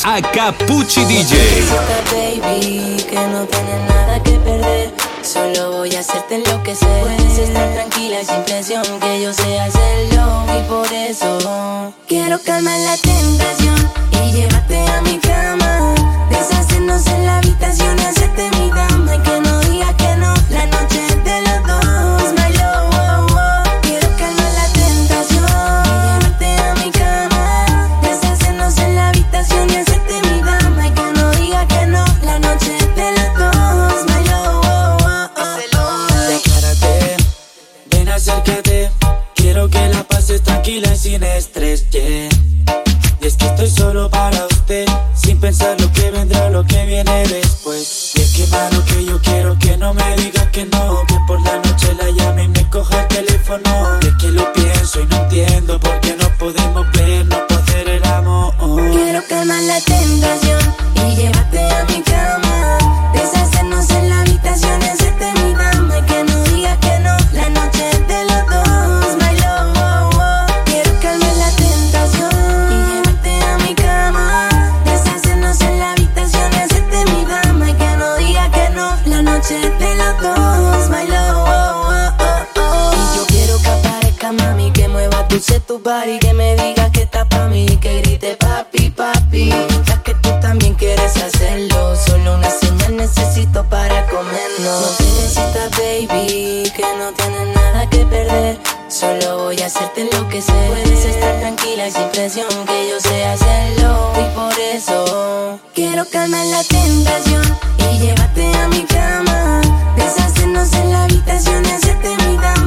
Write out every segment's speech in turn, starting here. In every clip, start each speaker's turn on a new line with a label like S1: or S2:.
S1: jueves a Capuchi DJ.
S2: Que no tienes nada que perder. Solo voy a hacerte enloquecer. Puedes estar tranquila sin presión, que yo sé hacerlo. Y por eso quiero calmar la tentación y llevarte a mi cama. Deshacernos en la habitación y hacerte mi dama. Y que no digas que no, la noche es de
S3: la tranquila y sin estrés, yeah. Y es que estoy solo para usted, sin pensar lo que vendrá o lo que viene después. Y es que mano que yo quiero que no me diga que no, que por la noche la llame y me coja el teléfono. Y es que lo pienso y no entiendo por qué no podemos vernos para hacer el amor.
S2: Quiero que más la tengas Puedes estar tranquila sin presión que yo sé hacerlo. Y por eso quiero calmar la tentación y llévate a mi cama. Deshacernos en la habitación y hacerte mi dama.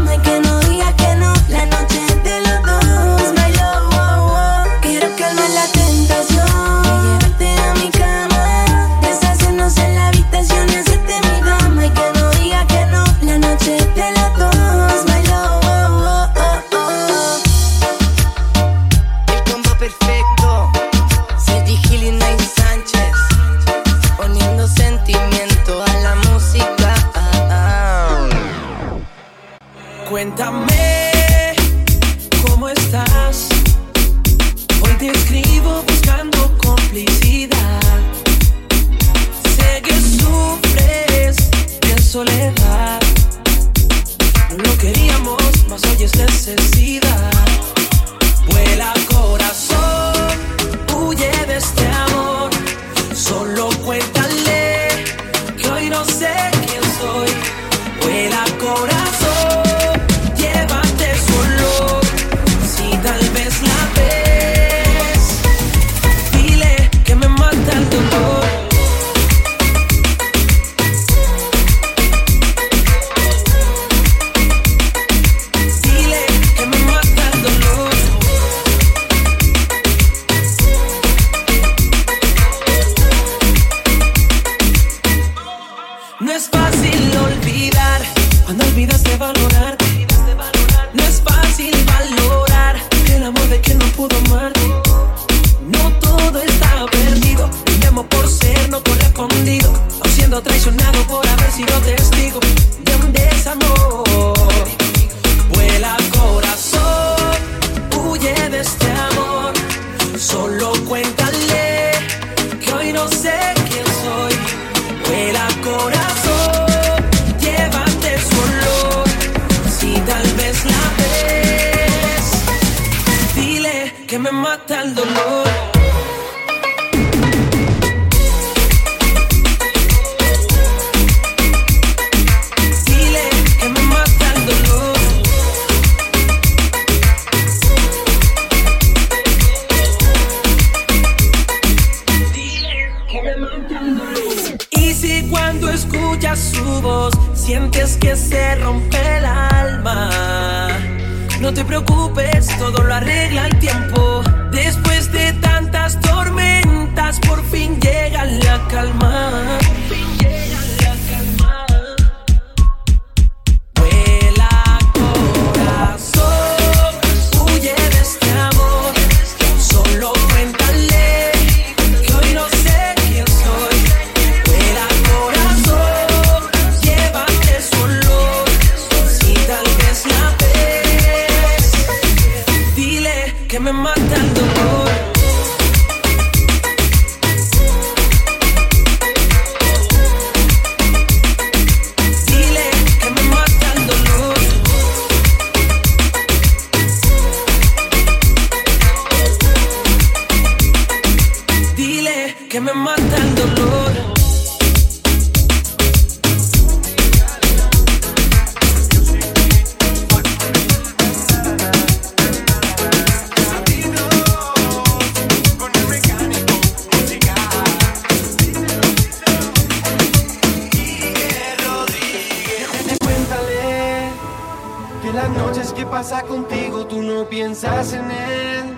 S1: pasa contigo, tú no piensas en él.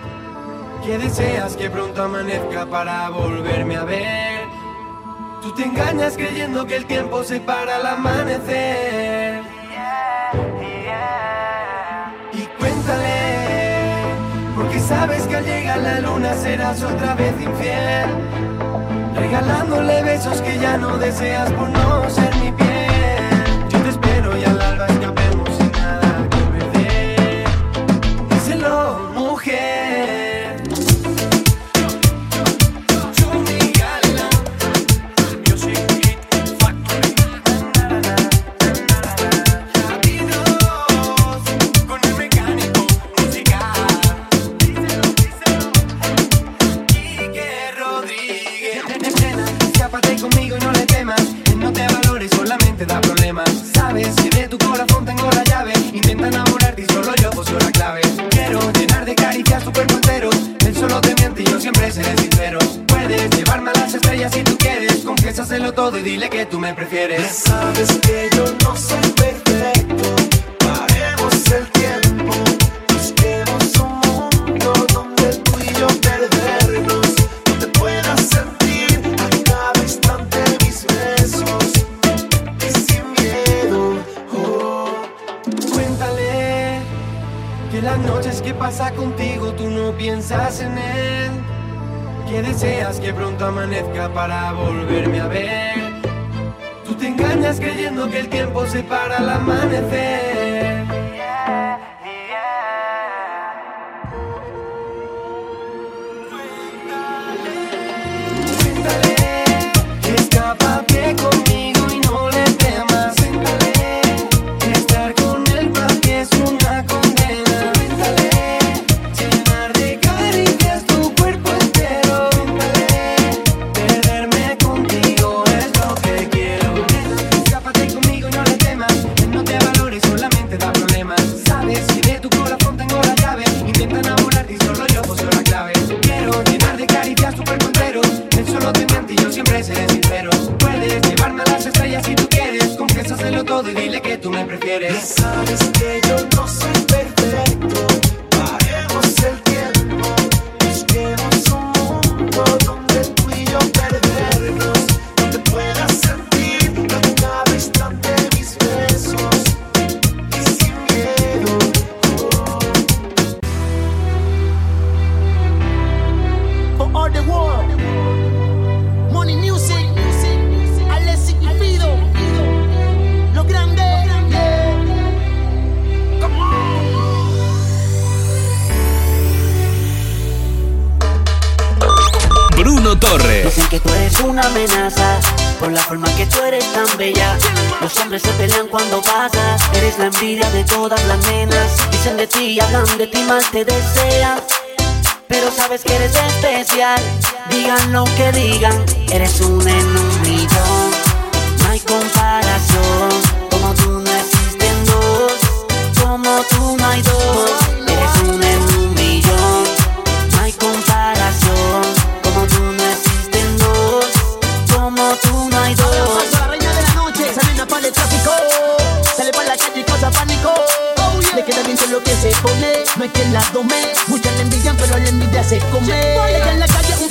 S1: Que deseas que pronto amanezca para volverme a ver. Tú te engañas creyendo que el tiempo se para al amanecer. Y cuéntale, porque sabes que al llegar la luna serás otra vez infiel. Regalándole besos que ya no deseas por no ser mi piel. todo dile que tú me prefieres.
S4: Ya sabes que yo no soy perfecto, paremos el tiempo, busquemos un mundo donde tú y yo perdernos, donde puedas sentir a cada instante mis besos y sin miedo. Oh.
S1: Cuéntale que las noches que pasa contigo tú no piensas en él. Que deseas que pronto amanezca para volver para la
S5: mano. lo
S6: que se
S5: pone, no es que la tome. Muchas le envidian, pero la envidia se come. Ella en la calle un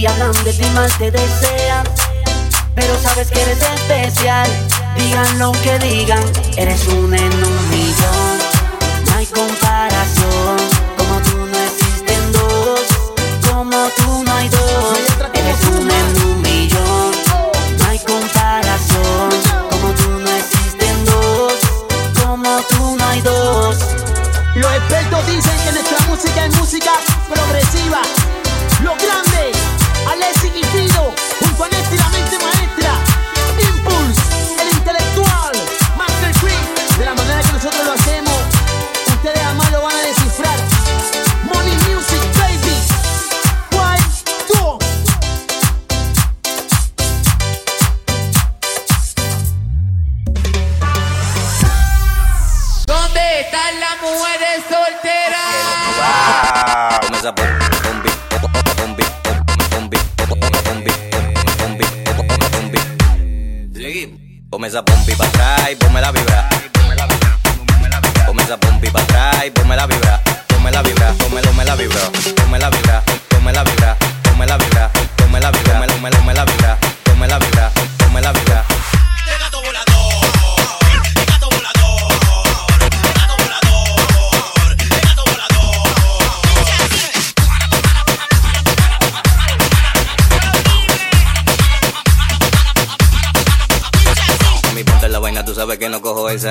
S6: ti hablan de ti más te desean. Pero sabes que eres especial, digan lo que digan, eres un en un millón. No hay comparación, como tú no existen dos, como tú no hay dos.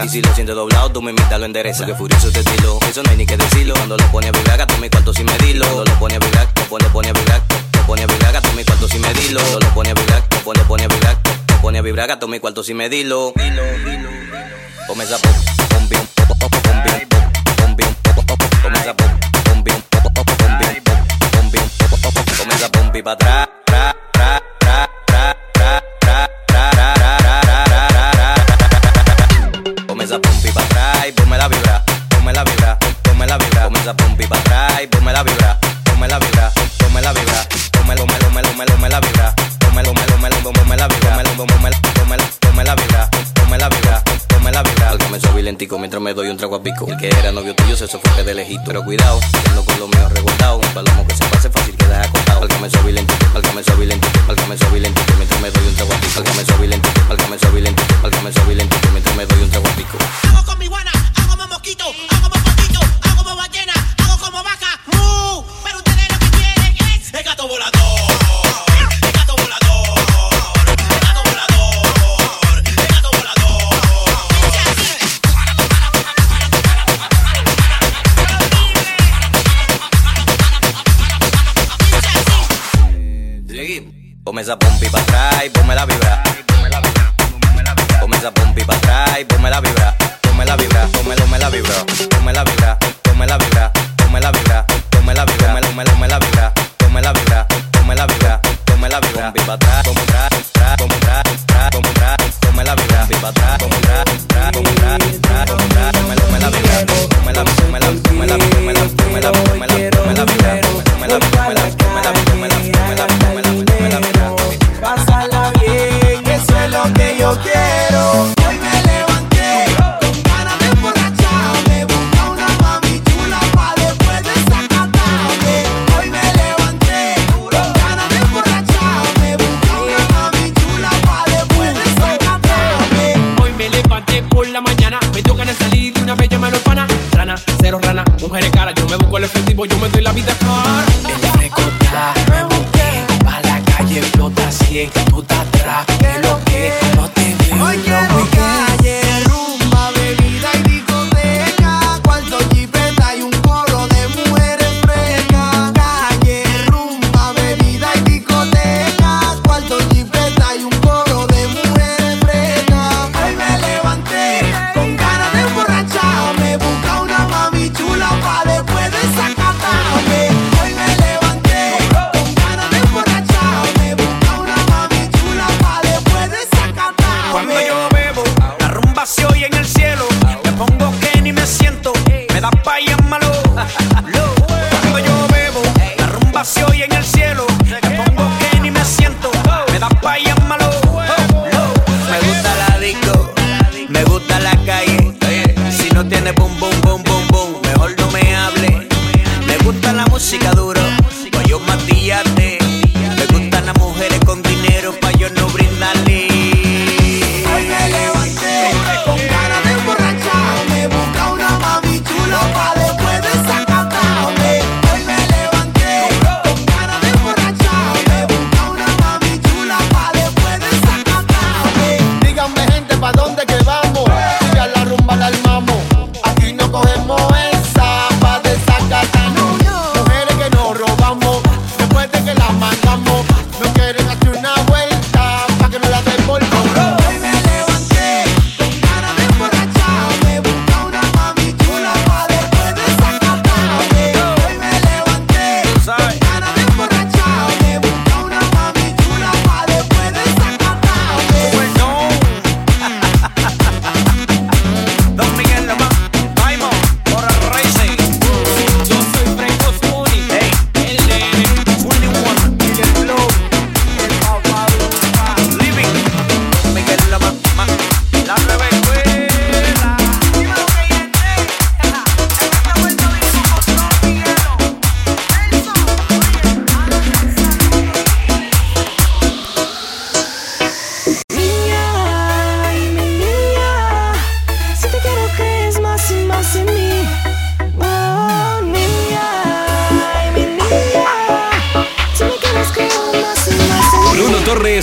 S7: Si lo siento doblado, tú mi mitad lo enderezas. Porque furioso te estilo, eso no hay ni que decirlo. Cuando lo pone a vibrar, gato mi cuarto sin medirlo. Cuando lo pone a vibrar, lo pone a vibrar. Lo pone a vibrar, gato mi cuarto sin medirlo. Cuando lo pone a vibrar, lo pone a vibrar. Lo pone a vibrar, gato mi cuarto sin medirlo. Dilo, Come esa pop, pop, pop, bombi, pop, pop, esa pop, pop, pop, bombi, pop, come esa bombi pa' atrás. mientras me doy un trago a pico. El que era novio tuyo se sofoque de lejito. Pero cuidado, no con lo mío revoltado. Un palomo que se pase fácil queda acotado. Al que me suave lentito, al que me suave al me suave lentito. Mientras me doy un trago a pico,
S1: al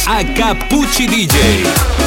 S1: a
S8: Caput DJ.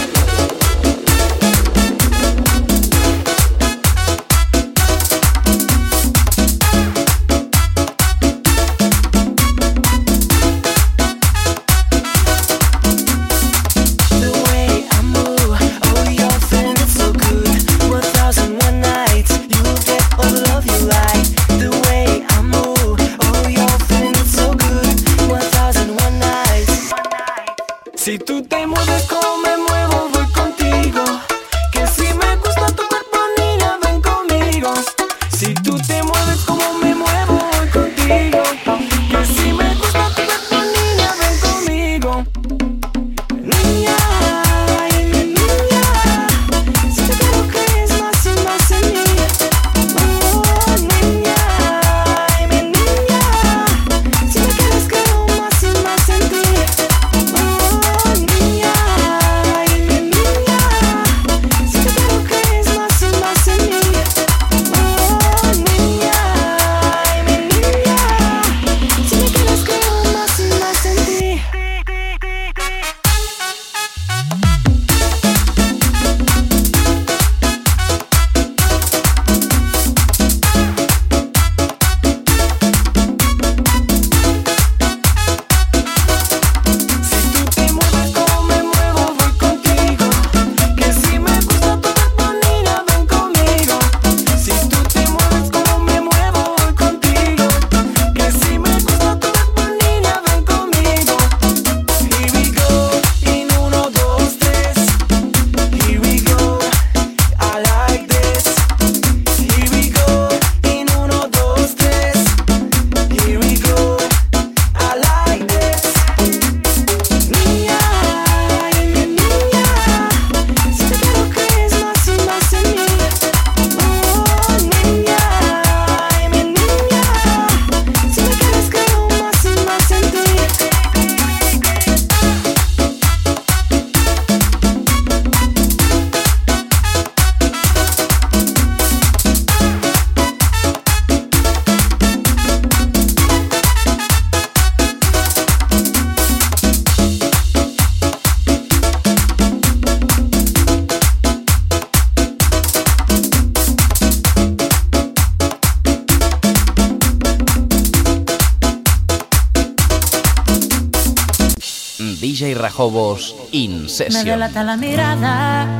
S9: Me
S10: delata la mirada.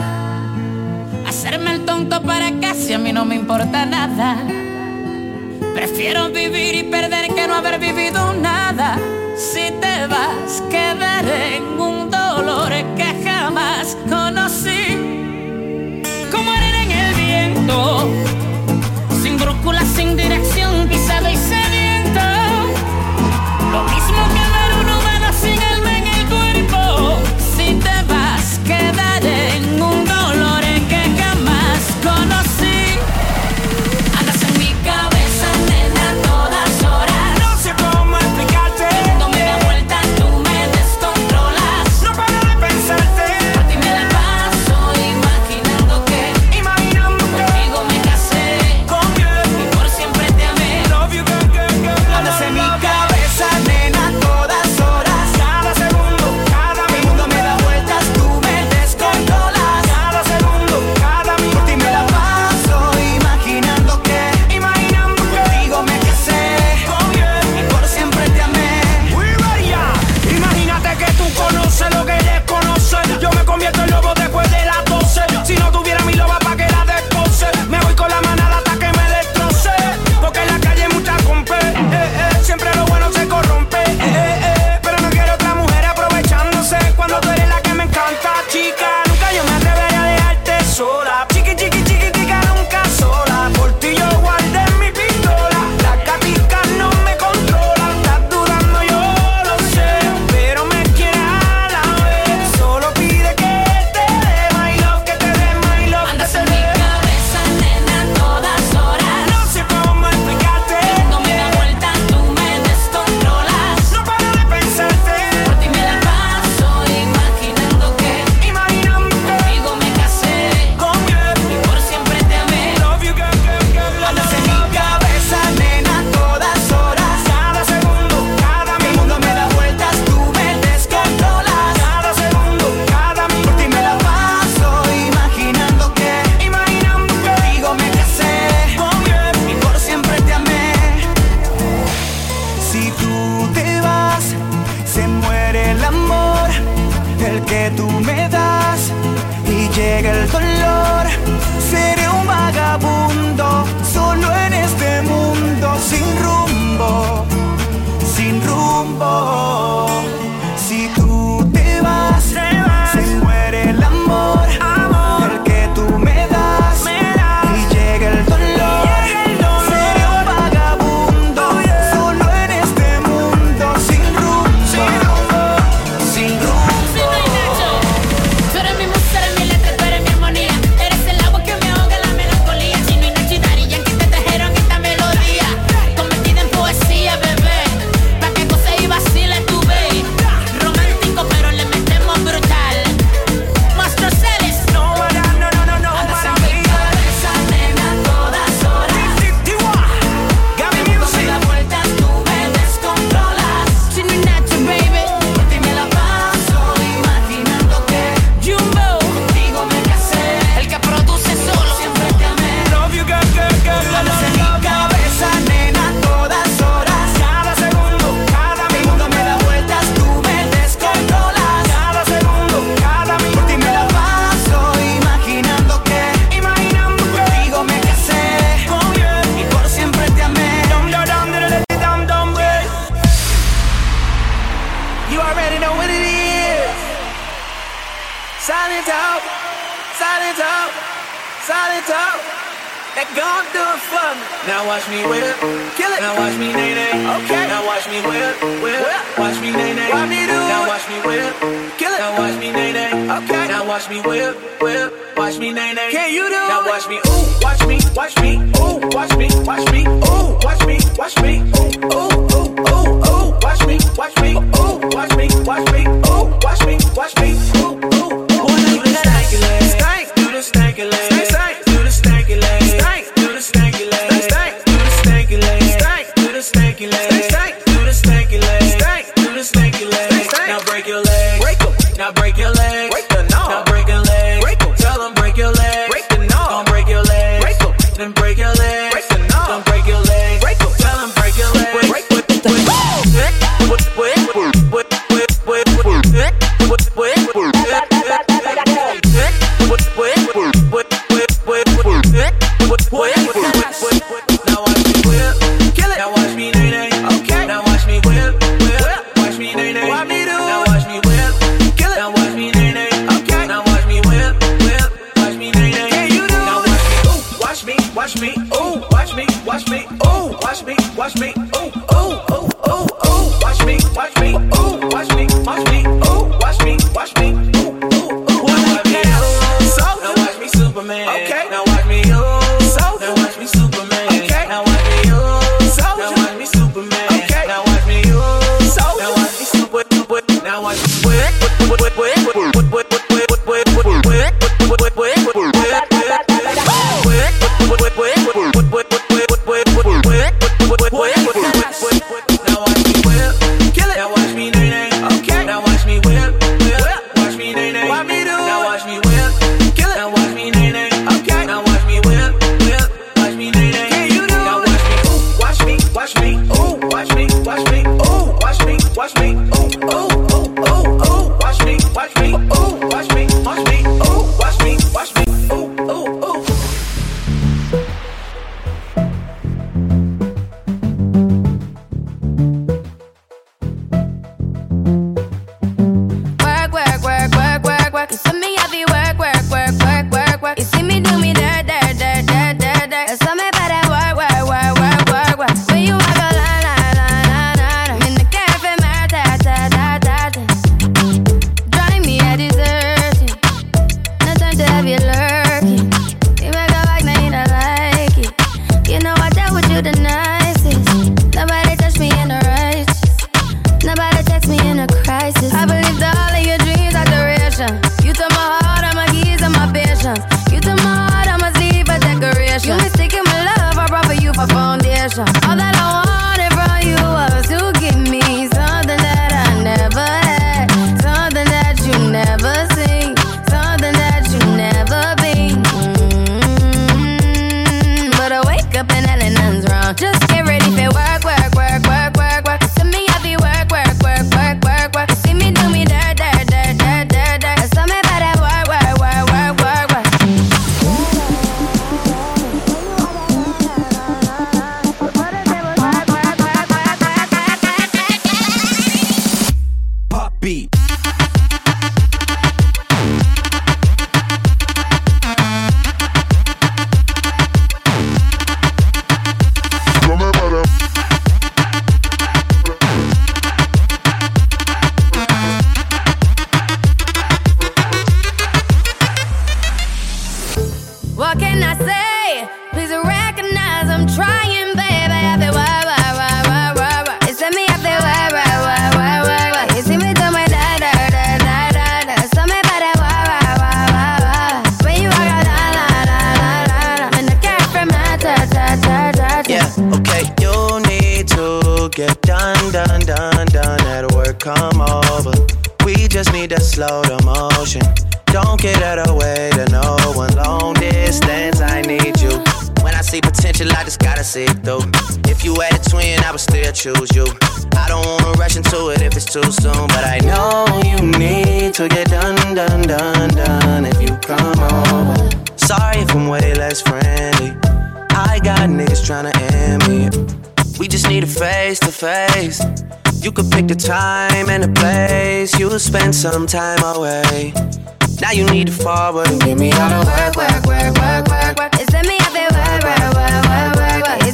S11: leg. Do the snaky leg. Now break your leg. Now break your leg. Esa me
S2: emotion. Don't get in the
S12: way. to no one. Long distance, I need you. When I see potential, I just gotta see it through. If you had a twin, I would still choose you. I don't wanna rush into it if it's too soon, but I know you need to get done, done, done, done if you come over. Sorry if I'm way less friendly. I got niggas tryna end me. We just need a face to face. You could pick the time and the place. You would spend some time away. Now you need to forward. Give me all the work, work, work, work, work, work.
S8: It's let me have it work, work, work, work, work,
S13: work.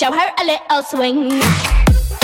S13: show her a little swing.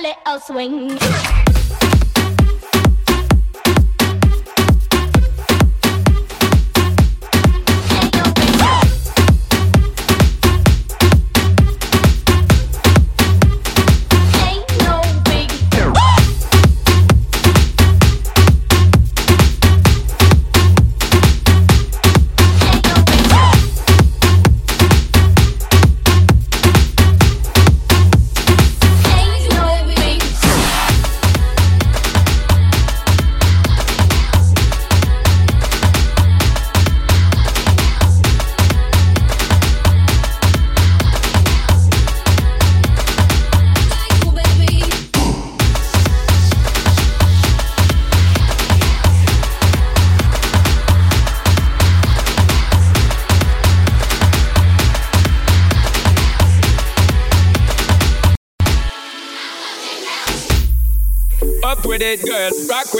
S13: little swing.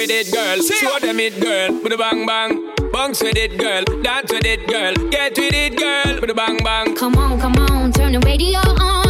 S14: with it, girl. Show them it, girl. With a bang bang. Bounce with it, girl. Dance with it, girl. Get with it, girl. With a bang bang.
S13: Come on, come on. Turn the radio on.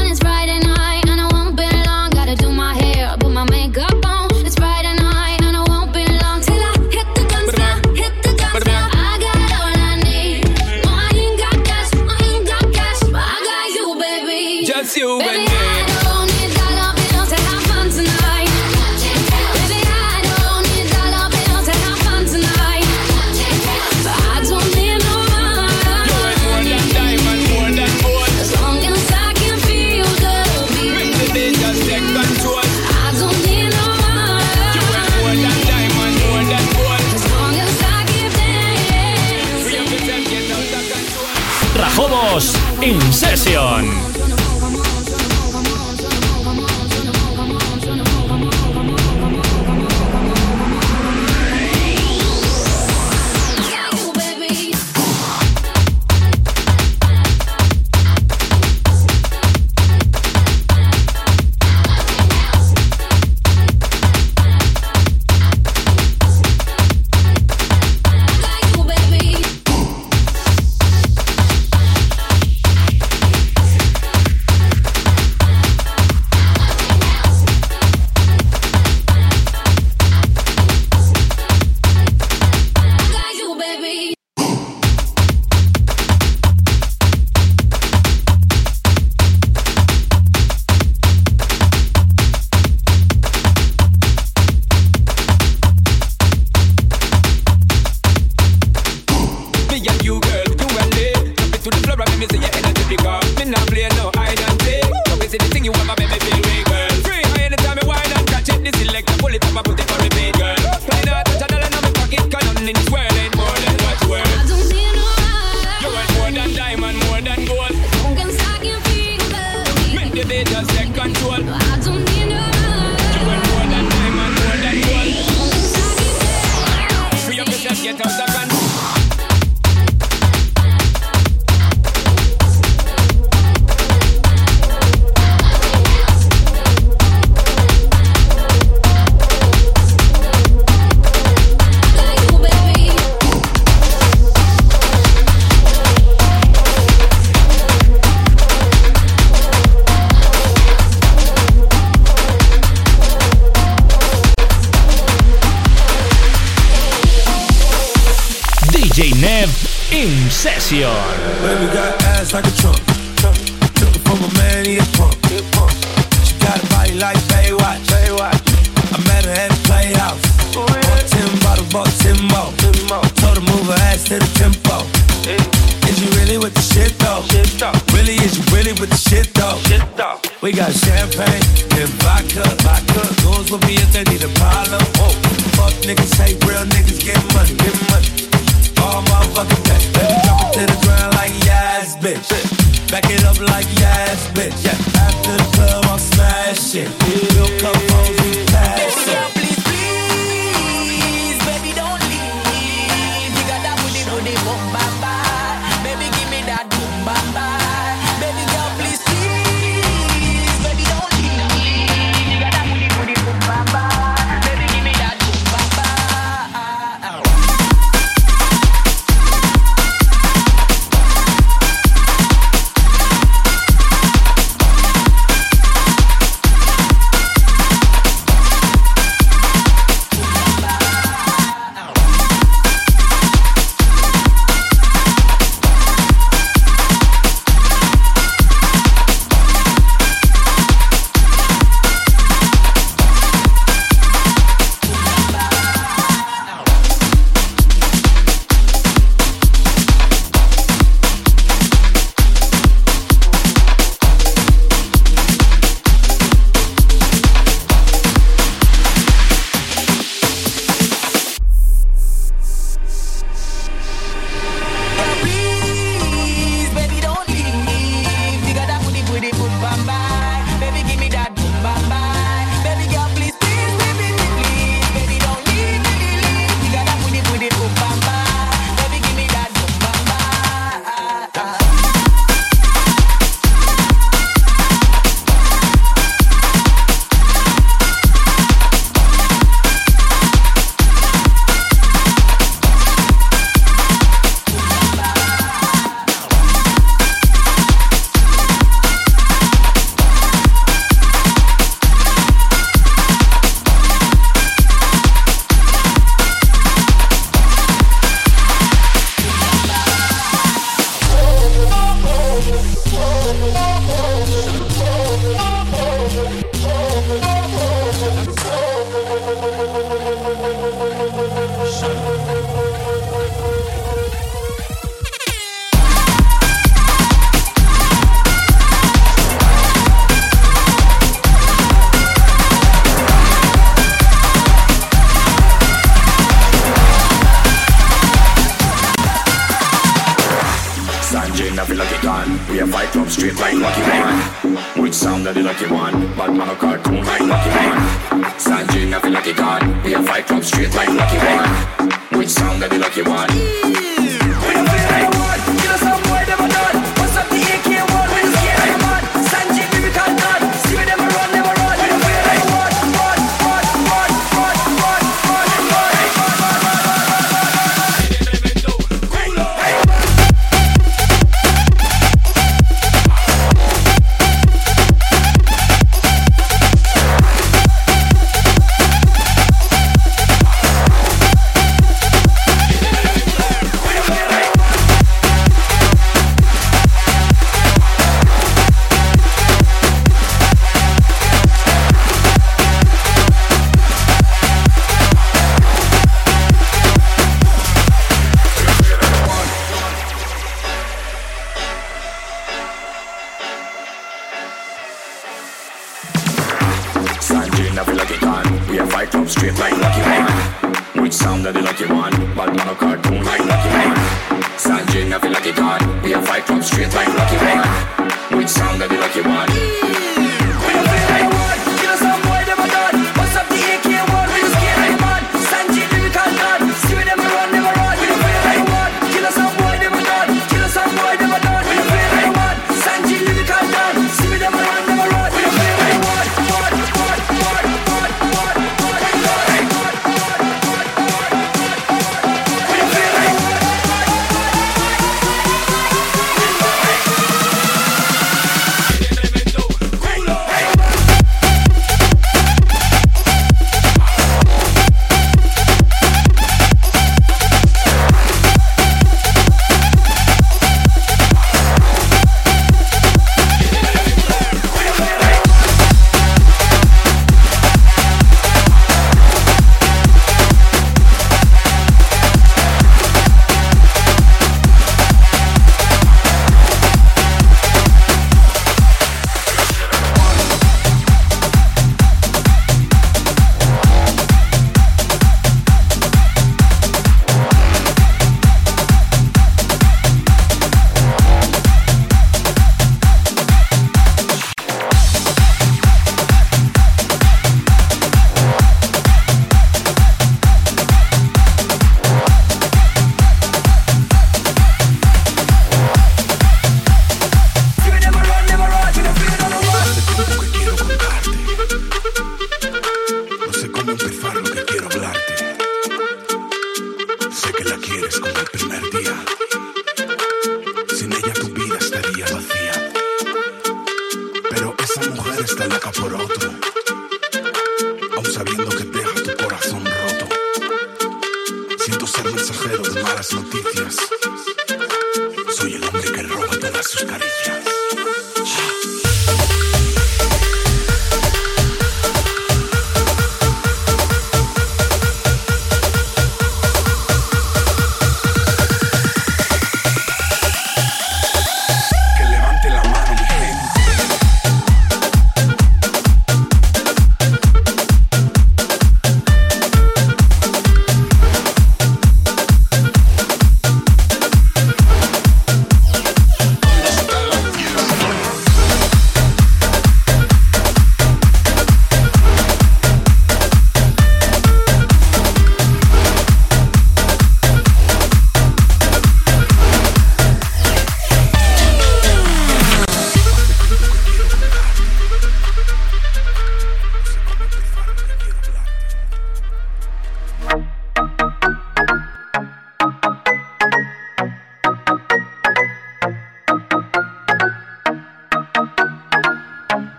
S15: Session.
S4: Baby got ass like a trunk.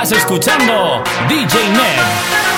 S16: Estás escuchando DJ Ned.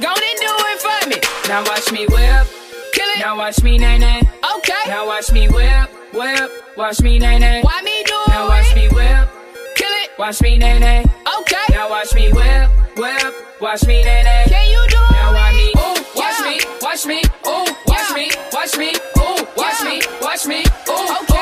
S17: Go and do it for me. Now watch me whip, kill it. Now watch me nay nay. Okay. Now watch me whip, whip. Watch me nay nay. Why me do it? Now watch me whip, kill it. Watch me nay nay. Okay. Now watch me whip, whip. Watch me nay nay. Can you do now it? Now watch me, ooh, watch me, watch me, ooh, watch me, watch me, ooh, watch me, watch me, ooh, okay,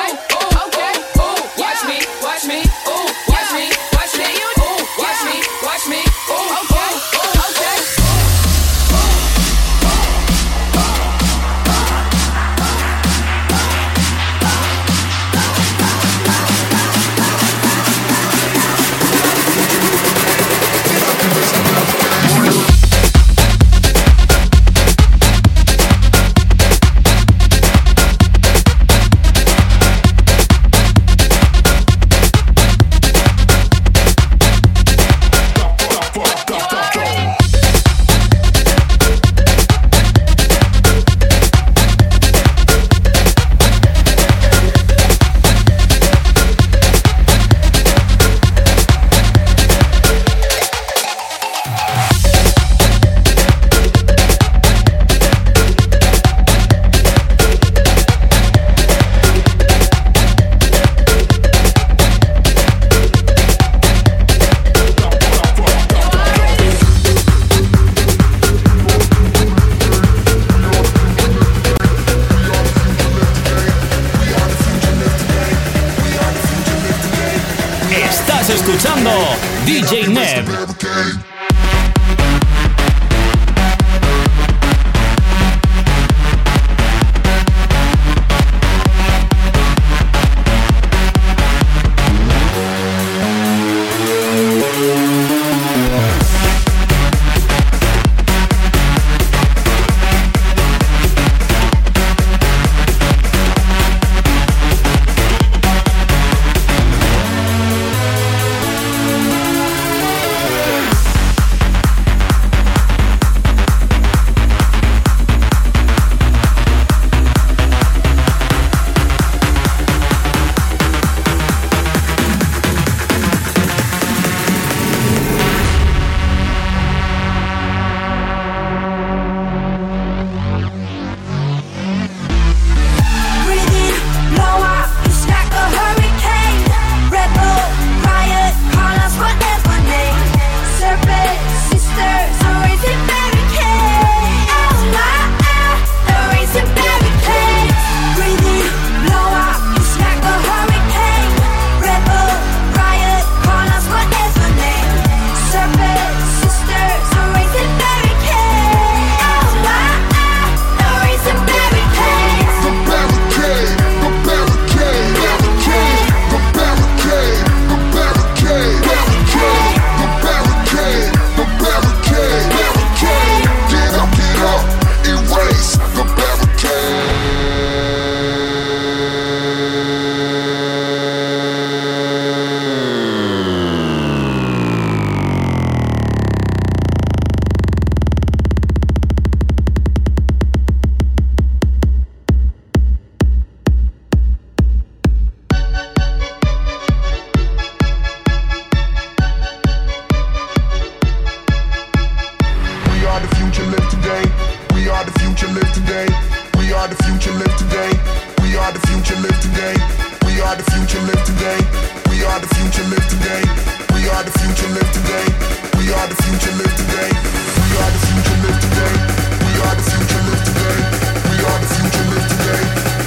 S17: are the future, live today. We are the future, live today. We are the future, live
S16: today. We are the
S18: future, live today. We are the future, live today. We are the future, live today. We are the future, live today. We are the future, live today. We are the future, live today.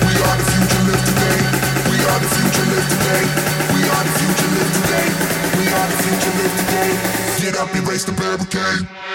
S18: We are the future, live today. We are the future, live today. We are the future, live today. We are the future, live today. Get up, erase the barricade.